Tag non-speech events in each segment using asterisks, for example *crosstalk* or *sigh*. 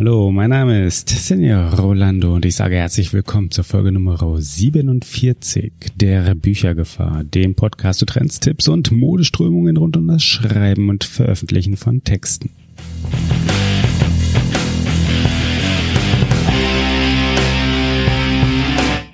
Hallo, mein Name ist Senior Rolando und ich sage herzlich willkommen zur Folge Nummer 47 der Büchergefahr, dem Podcast zu Trends, Tipps und Modeströmungen rund um das Schreiben und Veröffentlichen von Texten.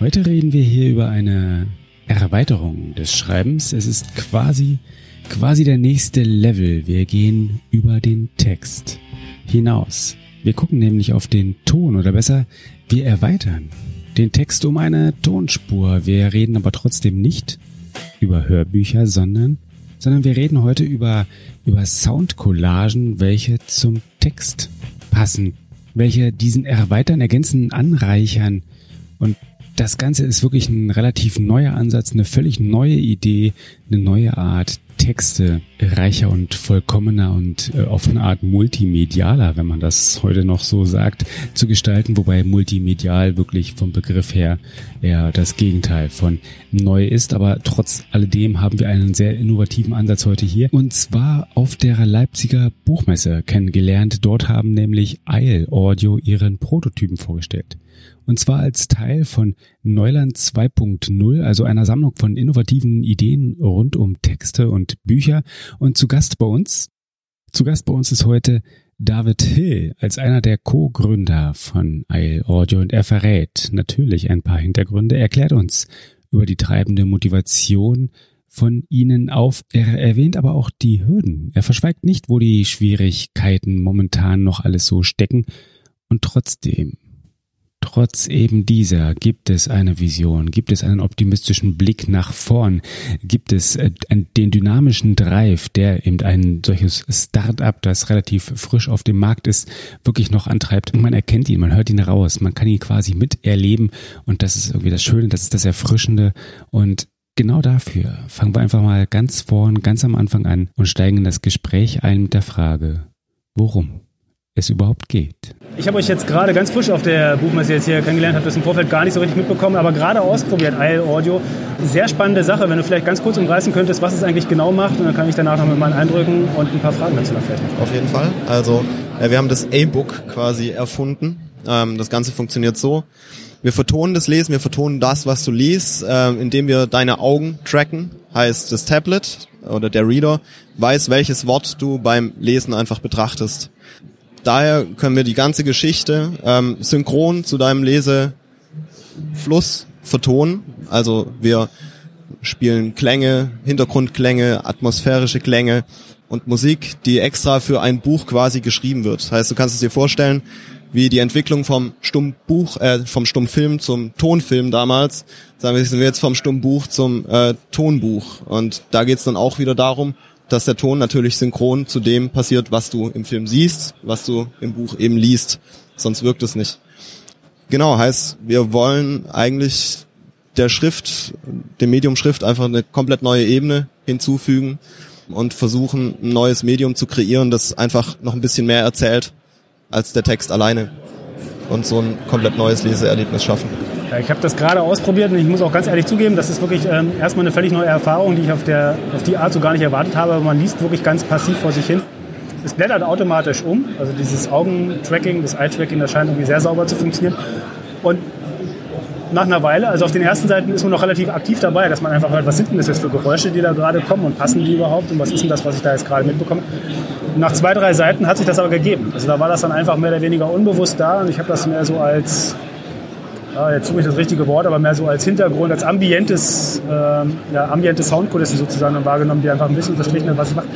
Heute reden wir hier über eine Erweiterung des Schreibens. Es ist quasi, quasi der nächste Level. Wir gehen über den Text hinaus. Wir gucken nämlich auf den Ton oder besser, wir erweitern den Text um eine Tonspur. Wir reden aber trotzdem nicht über Hörbücher, sondern, sondern wir reden heute über, über Soundcollagen, welche zum Text passen, welche diesen erweitern, ergänzen, anreichern. Und das Ganze ist wirklich ein relativ neuer Ansatz, eine völlig neue Idee, eine neue Art, Texte reicher und vollkommener und äh, auf eine Art multimedialer, wenn man das heute noch so sagt, zu gestalten, wobei multimedial wirklich vom Begriff her eher das Gegenteil von neu ist. Aber trotz alledem haben wir einen sehr innovativen Ansatz heute hier und zwar auf der Leipziger Buchmesse kennengelernt. Dort haben nämlich Eil Audio ihren Prototypen vorgestellt und zwar als Teil von Neuland 2.0, also einer Sammlung von innovativen Ideen rund um Texte und Bücher. Und zu Gast bei uns, zu Gast bei uns ist heute David Hill als einer der Co-Gründer von Isle Audio und er verrät natürlich ein paar Hintergründe, er erklärt uns über die treibende Motivation von ihnen auf. Er erwähnt aber auch die Hürden. Er verschweigt nicht, wo die Schwierigkeiten momentan noch alles so stecken. Und trotzdem Trotz eben dieser gibt es eine Vision, gibt es einen optimistischen Blick nach vorn, gibt es äh, den dynamischen Drive, der eben ein solches Start-up, das relativ frisch auf dem Markt ist, wirklich noch antreibt. Und man erkennt ihn, man hört ihn raus, man kann ihn quasi miterleben und das ist irgendwie das Schöne, das ist das Erfrischende und Genau dafür fangen wir einfach mal ganz vorn, ganz am Anfang an und steigen in das Gespräch ein mit der Frage, worum? Es überhaupt geht. Ich habe euch jetzt gerade ganz frisch auf der Buchmesse jetzt hier kennengelernt, habe das im Vorfeld gar nicht so richtig mitbekommen, aber gerade ausprobiert, Isle Audio. Sehr spannende Sache, wenn du vielleicht ganz kurz umreißen könntest, was es eigentlich genau macht und dann kann ich danach noch mit meinen Eindrücken und ein paar Fragen dazu noch vielleicht. Auf jeden Fall. Also äh, wir haben das A-Book quasi erfunden. Ähm, das Ganze funktioniert so. Wir vertonen das Lesen, wir vertonen das, was du liest, äh, indem wir deine Augen tracken. Heißt das Tablet oder der Reader weiß, welches Wort du beim Lesen einfach betrachtest daher können wir die ganze Geschichte ähm, synchron zu deinem Lesefluss vertonen. Also wir spielen Klänge, Hintergrundklänge, atmosphärische Klänge und Musik, die extra für ein Buch quasi geschrieben wird. Das heißt, du kannst es dir vorstellen, wie die Entwicklung vom Stummbuch, äh, vom Stummfilm zum Tonfilm damals. Sagen wir, sind wir jetzt vom Stummbuch zum äh, Tonbuch. Und da geht's dann auch wieder darum, dass der Ton natürlich synchron zu dem passiert, was du im Film siehst, was du im Buch eben liest. Sonst wirkt es nicht. Genau, heißt, wir wollen eigentlich der Schrift, dem Medium Schrift einfach eine komplett neue Ebene hinzufügen und versuchen, ein neues Medium zu kreieren, das einfach noch ein bisschen mehr erzählt als der Text alleine und so ein komplett neues Leseerlebnis schaffen. Ich habe das gerade ausprobiert und ich muss auch ganz ehrlich zugeben, das ist wirklich ähm, erstmal eine völlig neue Erfahrung, die ich auf, der, auf die Art so gar nicht erwartet habe. Man liest wirklich ganz passiv vor sich hin. Es blättert automatisch um, also dieses Augentracking, das Eye-Tracking, das scheint irgendwie sehr sauber zu funktionieren. Und nach einer Weile, also auf den ersten Seiten ist man noch relativ aktiv dabei, dass man einfach hört, was sind denn das jetzt für Geräusche, die da gerade kommen und passen die überhaupt und was ist denn das, was ich da jetzt gerade mitbekomme. Nach zwei, drei Seiten hat sich das aber gegeben. Also da war das dann einfach mehr oder weniger unbewusst da und ich habe das mehr so als ja, jetzt suche ich das richtige Wort, aber mehr so als Hintergrund, als ambientes, äh, ja, ambiente Soundkulisse sozusagen wahrgenommen, die einfach ein bisschen unterstrichen hat, was ich mache.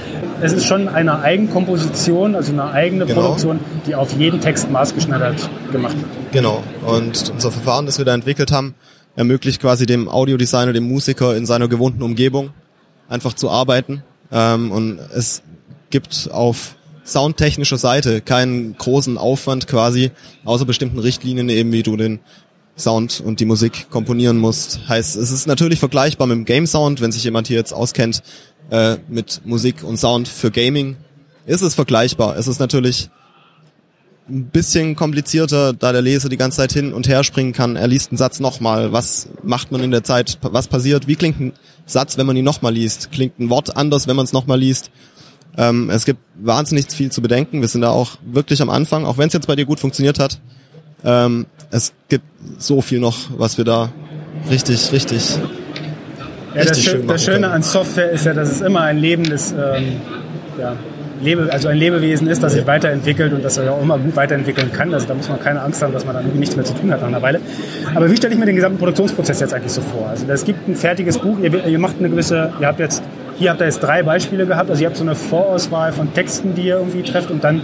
Es ist schon eine Eigenkomposition, also eine eigene genau. Produktion, die auf jeden Text maßgeschneidert gemacht wird. Genau. Und unser Verfahren, das wir da entwickelt haben, ermöglicht quasi dem Audiodesigner, dem Musiker in seiner gewohnten Umgebung einfach zu arbeiten. Ähm, und es gibt auf soundtechnischer Seite keinen großen Aufwand quasi, außer bestimmten Richtlinien eben, wie du den Sound und die Musik komponieren musst. Heißt, es ist natürlich vergleichbar mit dem Game Sound, wenn sich jemand hier jetzt auskennt äh, mit Musik und Sound für Gaming, ist es vergleichbar. Es ist natürlich ein bisschen komplizierter, da der Leser die ganze Zeit hin und her springen kann. Er liest einen Satz nochmal. Was macht man in der Zeit? Was passiert? Wie klingt ein Satz, wenn man ihn nochmal liest? Klingt ein Wort anders, wenn man es nochmal liest? Ähm, es gibt wahnsinnig viel zu bedenken. Wir sind da auch wirklich am Anfang, auch wenn es jetzt bei dir gut funktioniert hat. Ähm, es gibt so viel noch, was wir da richtig, richtig, ja, richtig das, schön das Schöne können. an Software ist ja, dass es immer ein lebendes, ähm, ja, Lebe, also ein Lebewesen ist, das sich weiterentwickelt und das er auch immer gut weiterentwickeln kann. Also da muss man keine Angst haben, dass man dann irgendwie nichts mehr zu tun hat nach einer Weile. Aber wie stelle ich mir den gesamten Produktionsprozess jetzt eigentlich so vor? Also es gibt ein fertiges Buch, ihr, ihr macht eine gewisse, ihr habt jetzt, hier habt ihr jetzt drei Beispiele gehabt, also ihr habt so eine Vorauswahl von Texten, die ihr irgendwie trefft und dann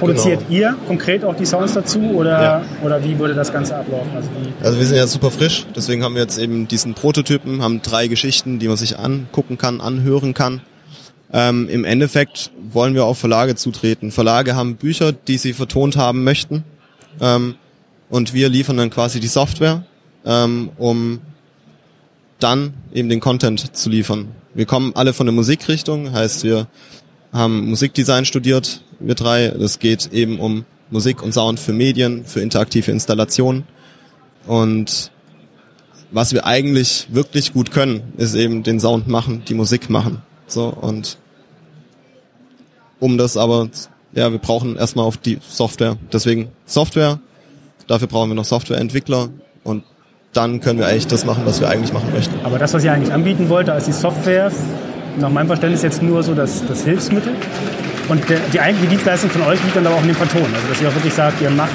produziert genau. ihr konkret auch die Sounds dazu oder, ja. oder wie würde das Ganze ablaufen? Also, also, wir sind ja super frisch, deswegen haben wir jetzt eben diesen Prototypen, haben drei Geschichten, die man sich angucken kann, anhören kann ähm, Im Endeffekt wollen wir auf Verlage zutreten. Verlage haben Bücher, die sie vertont haben möchten. Ähm, und wir liefern dann quasi die Software, ähm, um dann eben den Content zu liefern. Wir kommen alle von der Musikrichtung, heißt wir haben Musikdesign studiert, wir drei. Es geht eben um Musik und Sound für Medien, für interaktive Installationen. Und was wir eigentlich wirklich gut können, ist eben den Sound machen, die Musik machen. So, und um das aber, ja, wir brauchen erstmal auf die Software. Deswegen Software, dafür brauchen wir noch Softwareentwickler und dann können wir eigentlich das machen, was wir eigentlich machen möchten. Aber das, was ihr eigentlich anbieten wollte, als die Software, nach meinem Verständnis jetzt nur so das, das Hilfsmittel. Und der, die eigentliche Dienstleistung von euch liegt dann aber auch in dem Verton. Also dass ihr auch wirklich sagt, ihr macht,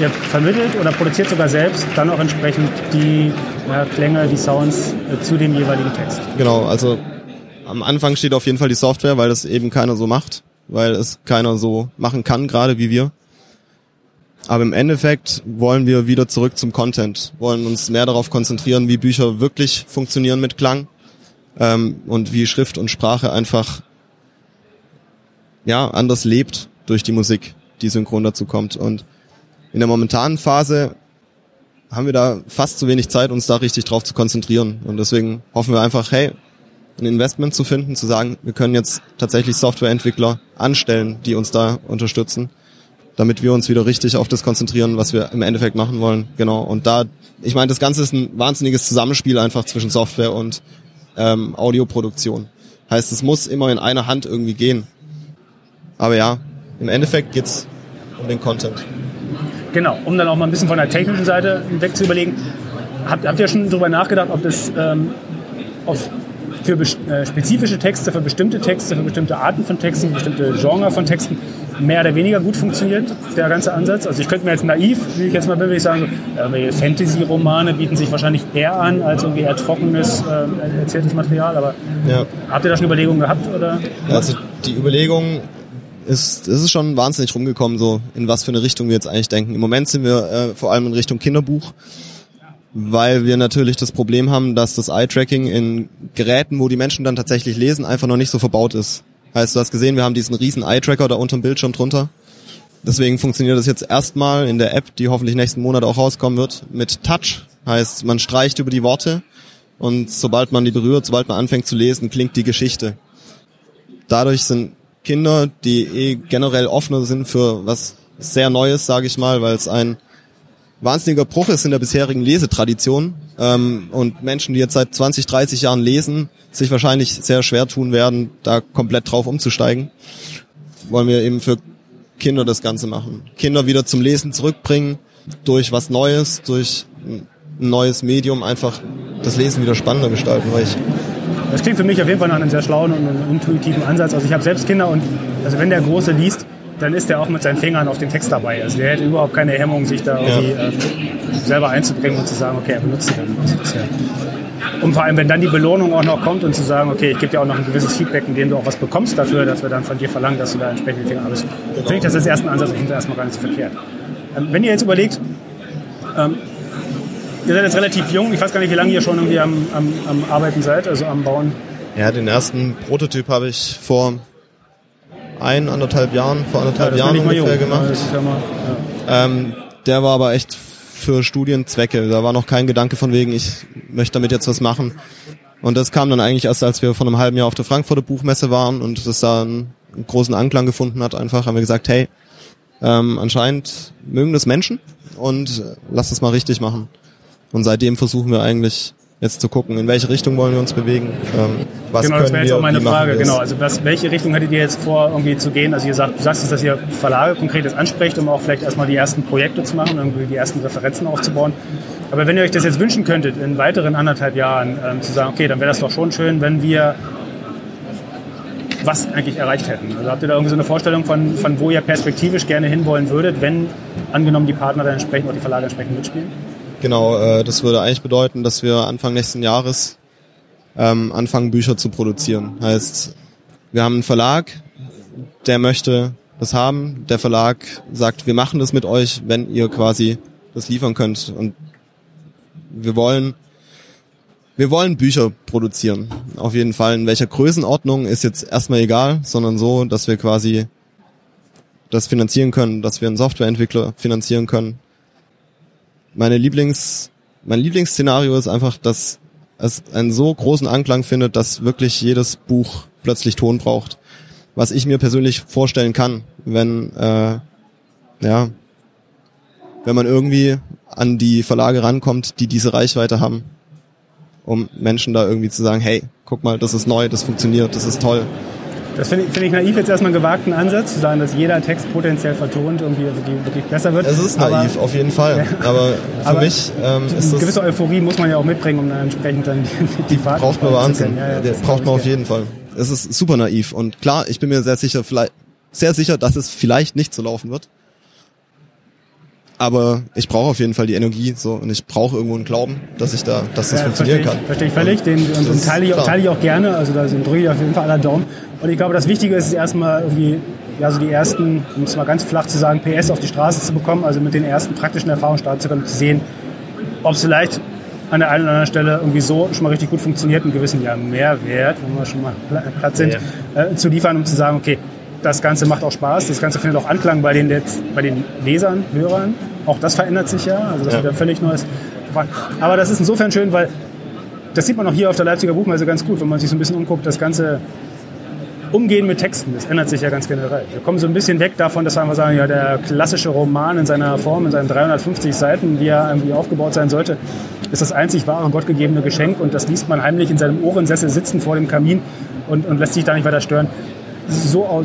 ihr vermittelt oder produziert sogar selbst dann auch entsprechend die ja, Klänge, die Sounds äh, zu dem jeweiligen Text. Genau, also am Anfang steht auf jeden Fall die Software, weil das eben keiner so macht, weil es keiner so machen kann, gerade wie wir. Aber im Endeffekt wollen wir wieder zurück zum Content, wollen uns mehr darauf konzentrieren, wie Bücher wirklich funktionieren mit Klang ähm, und wie Schrift und Sprache einfach ja anders lebt durch die Musik, die synchron dazu kommt. Und in der momentanen Phase haben wir da fast zu wenig Zeit, uns da richtig drauf zu konzentrieren. Und deswegen hoffen wir einfach, hey, ein Investment zu finden, zu sagen, wir können jetzt tatsächlich Softwareentwickler anstellen, die uns da unterstützen, damit wir uns wieder richtig auf das konzentrieren, was wir im Endeffekt machen wollen. Genau. Und da, ich meine, das Ganze ist ein wahnsinniges Zusammenspiel einfach zwischen Software und ähm, Audioproduktion. Heißt, es muss immer in einer Hand irgendwie gehen. Aber ja, im Endeffekt geht's um den Content. Genau, um dann auch mal ein bisschen von der technischen Seite weg zu überlegen. Habt, habt ihr schon darüber nachgedacht, ob das ähm, auf für äh, spezifische Texte, für bestimmte Texte, für bestimmte Arten von Texten, bestimmte Genre von Texten mehr oder weniger gut funktioniert, der ganze Ansatz. Also ich könnte mir jetzt naiv, wie ich jetzt mal bin, würde ich sagen, so, Fantasy-Romane bieten sich wahrscheinlich eher an als irgendwie eher trockenes, äh, erzähltes Material. Aber ja. habt ihr da schon Überlegungen gehabt? Oder? Also die Überlegung ist, es ist schon wahnsinnig rumgekommen, so in was für eine Richtung wir jetzt eigentlich denken. Im Moment sind wir äh, vor allem in Richtung Kinderbuch weil wir natürlich das Problem haben, dass das Eye-Tracking in Geräten, wo die Menschen dann tatsächlich lesen, einfach noch nicht so verbaut ist. Heißt, du hast gesehen, wir haben diesen riesen Eye-Tracker da unterm Bildschirm drunter. Deswegen funktioniert das jetzt erstmal in der App, die hoffentlich nächsten Monat auch rauskommen wird, mit Touch. Heißt, man streicht über die Worte und sobald man die berührt, sobald man anfängt zu lesen, klingt die Geschichte. Dadurch sind Kinder, die eh generell offener sind für was sehr Neues, sage ich mal, weil es ein wahnsinniger Bruch ist in der bisherigen Lesetradition ähm, und Menschen, die jetzt seit 20, 30 Jahren lesen, sich wahrscheinlich sehr schwer tun werden, da komplett drauf umzusteigen. Wollen wir eben für Kinder das Ganze machen. Kinder wieder zum Lesen zurückbringen, durch was Neues, durch ein neues Medium einfach das Lesen wieder spannender gestalten. Weil ich das klingt für mich auf jeden Fall nach einem sehr schlauen und intuitiven Ansatz. Also ich habe selbst Kinder und also wenn der Große liest, dann ist er auch mit seinen Fingern auf dem Text dabei. Also der hätte überhaupt keine Hemmung, sich da irgendwie ja. äh, selber einzubringen und zu sagen, okay, er benutzt den. Also ja. Und vor allem, wenn dann die Belohnung auch noch kommt und zu sagen, okay, ich gebe dir auch noch ein gewisses Feedback, in dem du auch was bekommst dafür, dass wir dann von dir verlangen, dass du da entsprechend Finger arbeitest. Genau. Finde ich das als ersten Ansatz und erstmal gar nicht so verkehrt. Ähm, wenn ihr jetzt überlegt, ähm, ihr seid jetzt relativ jung, ich weiß gar nicht, wie lange ihr schon irgendwie am, am, am Arbeiten seid, also am Bauen. Ja, den ersten Prototyp habe ich vor ein, anderthalb Jahren, vor anderthalb ja, Jahren ungefähr gemacht. Ja, mal, ja. ähm, der war aber echt für Studienzwecke. Da war noch kein Gedanke von wegen, ich möchte damit jetzt was machen. Und das kam dann eigentlich erst, als wir vor einem halben Jahr auf der Frankfurter Buchmesse waren und das da einen, großen Anklang gefunden hat. Einfach haben wir gesagt, hey, ähm, anscheinend mögen das Menschen und lass das mal richtig machen. Und seitdem versuchen wir eigentlich jetzt zu gucken, in welche Richtung wollen wir uns bewegen, ähm, was genau, können das wäre jetzt wir, auch meine Frage, genau. Also was, welche Richtung hattet ihr jetzt vor, irgendwie zu gehen? Also ihr sagt, du sagst, dass ihr Verlage konkretes ansprecht, um auch vielleicht erstmal die ersten Projekte zu machen, irgendwie die ersten Referenzen aufzubauen. Aber wenn ihr euch das jetzt wünschen könntet, in weiteren anderthalb Jahren ähm, zu sagen, okay, dann wäre das doch schon schön, wenn wir was eigentlich erreicht hätten. Also habt ihr da irgendwie so eine Vorstellung von, von wo ihr perspektivisch gerne hinwollen würdet, wenn angenommen die Partner dann entsprechend, auch die Verlage entsprechend mitspielen? Genau, äh, das würde eigentlich bedeuten, dass wir Anfang nächsten Jahres ähm, anfangen, Bücher zu produzieren. Heißt, wir haben einen Verlag, der möchte das haben. Der Verlag sagt, wir machen das mit euch, wenn ihr quasi das liefern könnt. Und wir wollen, wir wollen Bücher produzieren. Auf jeden Fall. In welcher Größenordnung ist jetzt erstmal egal, sondern so, dass wir quasi das finanzieren können, dass wir einen Softwareentwickler finanzieren können. Meine Lieblings, mein Lieblingsszenario ist einfach, dass es einen so großen Anklang findet, dass wirklich jedes Buch plötzlich Ton braucht. Was ich mir persönlich vorstellen kann, wenn, äh, ja, wenn man irgendwie an die Verlage rankommt, die diese Reichweite haben, um Menschen da irgendwie zu sagen, hey, guck mal, das ist neu, das funktioniert, das ist toll. Das finde ich, find ich naiv jetzt erstmal einen gewagten Ansatz, zu sagen, dass jeder Text potenziell vertont irgendwie wirklich, wirklich besser wird. Es ist naiv, Aber auf jeden Fall. Aber für *laughs* Aber mich ähm, ist eine gewisse Euphorie muss man ja auch mitbringen, um dann entsprechend dann die, die Fahrt braucht man Wahnsinn. Ja, ja, braucht man auf jeden Fall. Es ist super naiv und klar, ich bin mir sehr sicher, vielleicht sehr sicher, dass es vielleicht nicht so laufen wird. Aber ich brauche auf jeden Fall die Energie so und ich brauche irgendwo einen Glauben, dass ich da, dass das Ja, funktionieren verstehe ich, kann. Verstehe ich völlig. Den, und, und teile, ich, teile ich auch gerne. Also da sind drücke ich auf jeden Fall aller Daumen. Und ich glaube, das Wichtige ist erstmal irgendwie, ja, so die ersten, um es mal ganz flach zu sagen, PS auf die Straße zu bekommen, also mit den ersten praktischen Erfahrungen starten zu können, zu sehen, ob es vielleicht an der einen oder anderen Stelle irgendwie so schon mal richtig gut funktioniert, einen gewissen ja, Mehrwert, wenn wir schon mal pla- Platz sind, äh, zu liefern, um zu sagen, okay, das Ganze macht auch Spaß, das Ganze findet auch Anklang bei den, bei den Lesern, Hörern. Auch das verändert sich ja, also das Ja. wird ein völlig neues. Aber das ist insofern schön, weil das sieht man auch hier auf der Leipziger Buchmesse ganz gut, wenn man sich so ein bisschen umguckt, das ganze Umgehen mit Texten, das ändert sich ja ganz generell. Wir kommen so ein bisschen weg davon, dass wir einfach sagen, ja, der klassische Roman in seiner Form, in seinen 350 Seiten, wie er irgendwie aufgebaut sein sollte, ist das einzig wahre gottgegebene Geschenk und das liest man heimlich in seinem Ohrensessel sitzen vor dem Kamin und, und lässt sich da nicht weiter stören. So, au-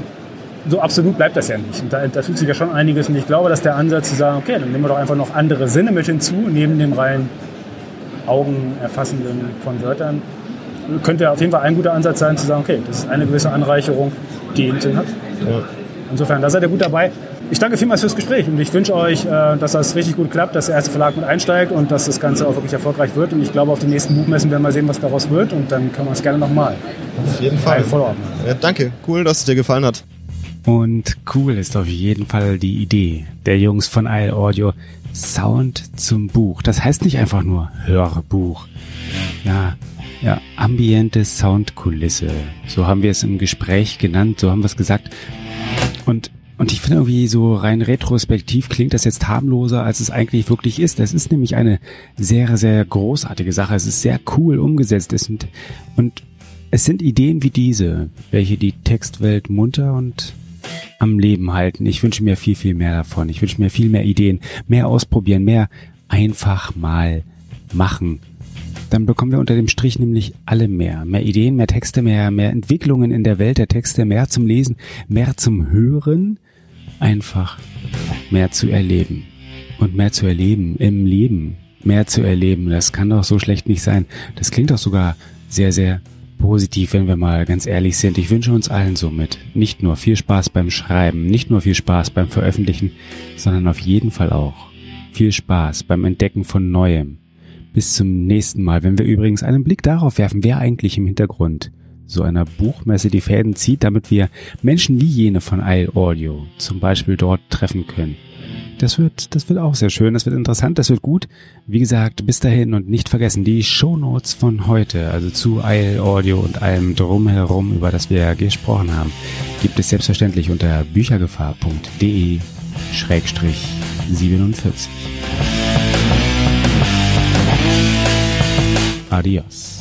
so absolut bleibt das ja nicht. Und da, da tut sich ja schon einiges und ich glaube, dass der Ansatz zu sagen, okay, dann nehmen wir doch einfach noch andere Sinne mit hinzu, neben dem rein Augenerfassenden von Wörtern, könnte auf jeden Fall ein guter Ansatz sein, zu sagen, okay, das ist eine gewisse Anreicherung, die Sinn hat. Insofern, da seid ihr gut dabei. Ich danke vielmals fürs Gespräch und ich wünsche euch, äh, dass das richtig gut klappt, dass der erste Verlag mit einsteigt und dass das Ganze auch wirklich erfolgreich wird. Und ich glaube, auf den nächsten Buchmessen werden wir sehen, was daraus wird und dann können wir es gerne nochmal. Auf jeden Fall. Follow-up. Ja, danke, cool, dass es dir gefallen hat. Und cool ist auf jeden Fall die Idee der Jungs von Isle Audio. Sound zum Buch. Das heißt nicht einfach nur Hörbuch. Ja, ja, ambiente Soundkulisse. So haben wir es im Gespräch genannt, so haben wir es gesagt. Und und ich finde irgendwie so rein retrospektiv klingt das jetzt harmloser, als es eigentlich wirklich ist. Es ist nämlich eine sehr, sehr großartige Sache. Es ist sehr cool umgesetzt. Es sind, und es sind Ideen wie diese, welche die Textwelt munter und am Leben halten. Ich wünsche mir viel, viel mehr davon. Ich wünsche mir viel mehr Ideen, mehr ausprobieren, mehr einfach mal machen. Dann bekommen wir unter dem Strich nämlich alle mehr. Mehr Ideen, mehr Texte, mehr, mehr Entwicklungen in der Welt der Texte, mehr zum Lesen, mehr zum Hören, einfach mehr zu erleben. Und mehr zu erleben im Leben. Mehr zu erleben. Das kann doch so schlecht nicht sein. Das klingt doch sogar sehr, sehr positiv, wenn wir mal ganz ehrlich sind. Ich wünsche uns allen somit nicht nur viel Spaß beim Schreiben, nicht nur viel Spaß beim Veröffentlichen, sondern auf jeden Fall auch viel Spaß beim Entdecken von Neuem. Bis zum nächsten Mal, wenn wir übrigens einen Blick darauf werfen, wer eigentlich im Hintergrund so einer Buchmesse die Fäden zieht, damit wir Menschen wie jene von Isle Audio zum Beispiel dort treffen können. Das wird, das wird auch sehr schön, das wird interessant, das wird gut. Wie gesagt, bis dahin und nicht vergessen, die Shownotes von heute, also zu Isle Audio und allem drumherum, über das wir gesprochen haben, gibt es selbstverständlich unter büchergefahr.de Schrägstrich 47. Adios.